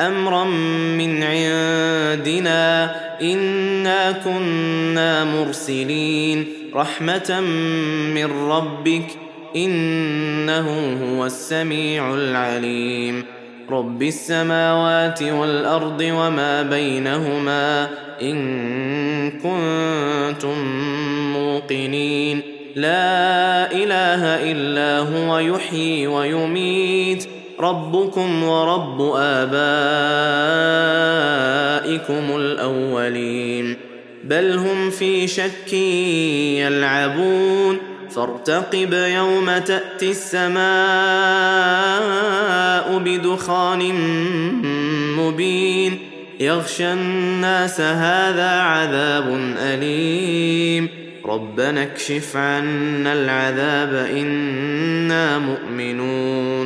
أمرا من عندنا إنا كنا مرسلين رحمة من ربك إنه هو السميع العليم رب السماوات والأرض وما بينهما إن كنتم موقنين لا إله إلا هو يحيي ويميت ربكم ورب آبائكم الأولين. بل هم في شك يلعبون. فارتقب يوم تأتي السماء بدخان مبين. يغشى الناس هذا عذاب أليم. ربنا اكشف عنا العذاب إنا مؤمنون.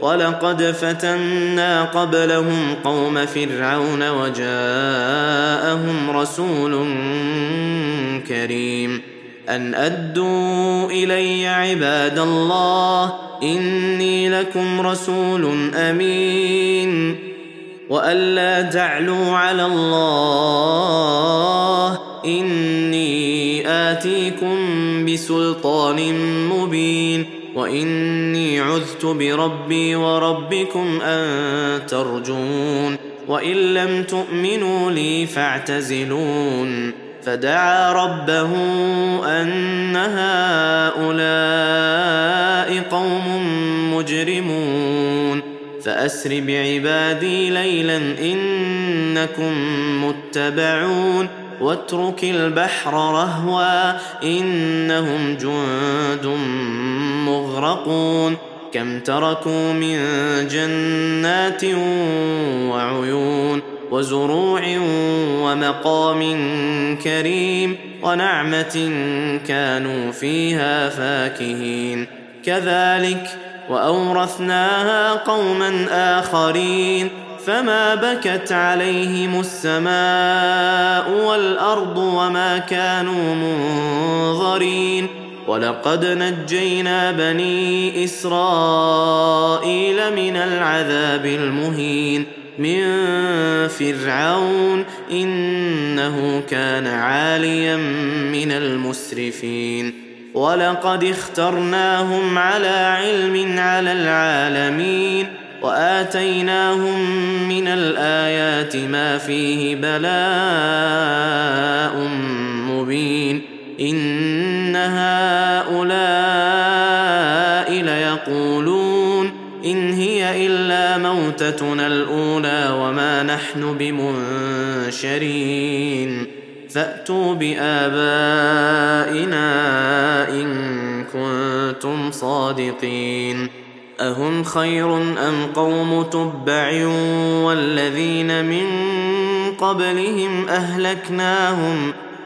ولقد فتنا قبلهم قوم فرعون وجاءهم رسول كريم. أن أدوا إلي عباد الله إني لكم رسول أمين. والا تعلوا على الله إني آتيكم بسلطان مبين. وإني عذت بربي وربكم ان ترجون وان لم تؤمنوا لي فاعتزلون فدعا ربه ان هؤلاء قوم مجرمون فاسر بعبادي ليلا انكم متبعون واترك البحر رهوا انهم جند مغرقون كم تركوا من جنات وعيون وزروع ومقام كريم ونعمة كانوا فيها فاكهين. كذلك وأورثناها قوما آخرين. فما بكت عليهم السماء والأرض وما كانوا منظرين. ولقد نجينا بني اسرائيل من العذاب المهين من فرعون انه كان عاليا من المسرفين ولقد اخترناهم على علم على العالمين واتيناهم من الايات ما فيه بلاء مبين إن هؤلاء ليقولون إن هي إلا موتتنا الأولى وما نحن بمنشرين. فأتوا بآبائنا إن كنتم صادقين. أهم خير أم قوم تبع والذين من قبلهم أهلكناهم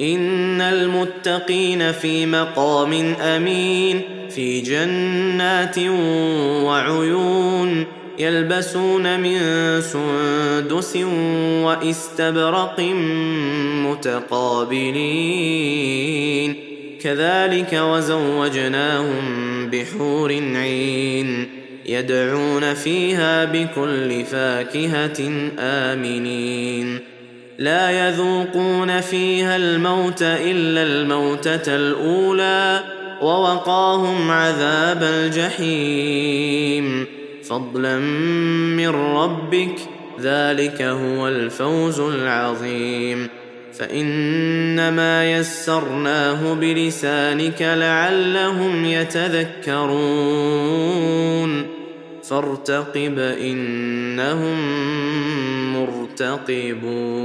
إن المتقين في مقام أمين في جنات وعيون يلبسون من سندس واستبرق متقابلين. كذلك وزوجناهم بحور عين يدعون فيها بكل فاكهة آمنين. لا يذوقون فيها الموت إلا الموتة الأولى ووقاهم عذاب الجحيم. فضلا من ربك ذلك هو الفوز العظيم. فإنما يسرناه بلسانك لعلهم يتذكرون. فارتقب إنهم مرتقبون